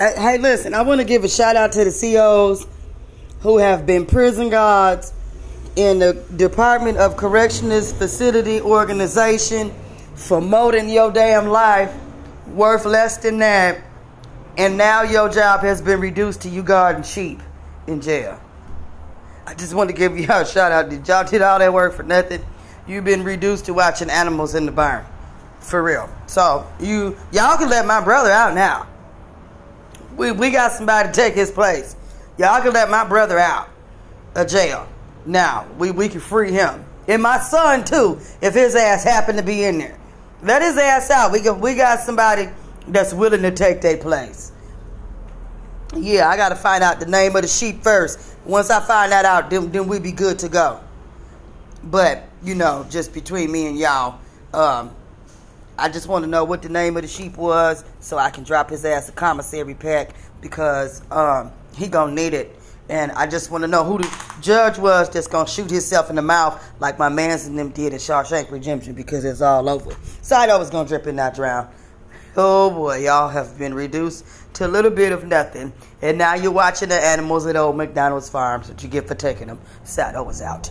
Hey, listen, I want to give a shout out to the COs who have been prison guards in the Department of Corrections Facility Organization for more your damn life, worth less than that, and now your job has been reduced to you guarding sheep in jail. I just want to give y'all a shout out. Did y'all did all that work for nothing? You've been reduced to watching animals in the barn. For real. So you y'all can let my brother out now. We we got somebody to take his place. Y'all can let my brother out of jail. Now we, we can free him. And my son too, if his ass happened to be in there. Let his ass out. We got we got somebody that's willing to take their place. Yeah, I gotta find out the name of the sheep first. Once I find that out, then then we be good to go. But, you know, just between me and y'all, um, I just want to know what the name of the sheep was so I can drop his ass a commissary pack because um, he gonna need it. And I just want to know who the judge was that's gonna shoot himself in the mouth like my mans and them did in Shawshank Redemption because it's all over. I know gonna drip and not drown. Oh boy, y'all have been reduced to a little bit of nothing. And now you're watching the animals at old McDonald's farms that you get for taking them. Sato was out.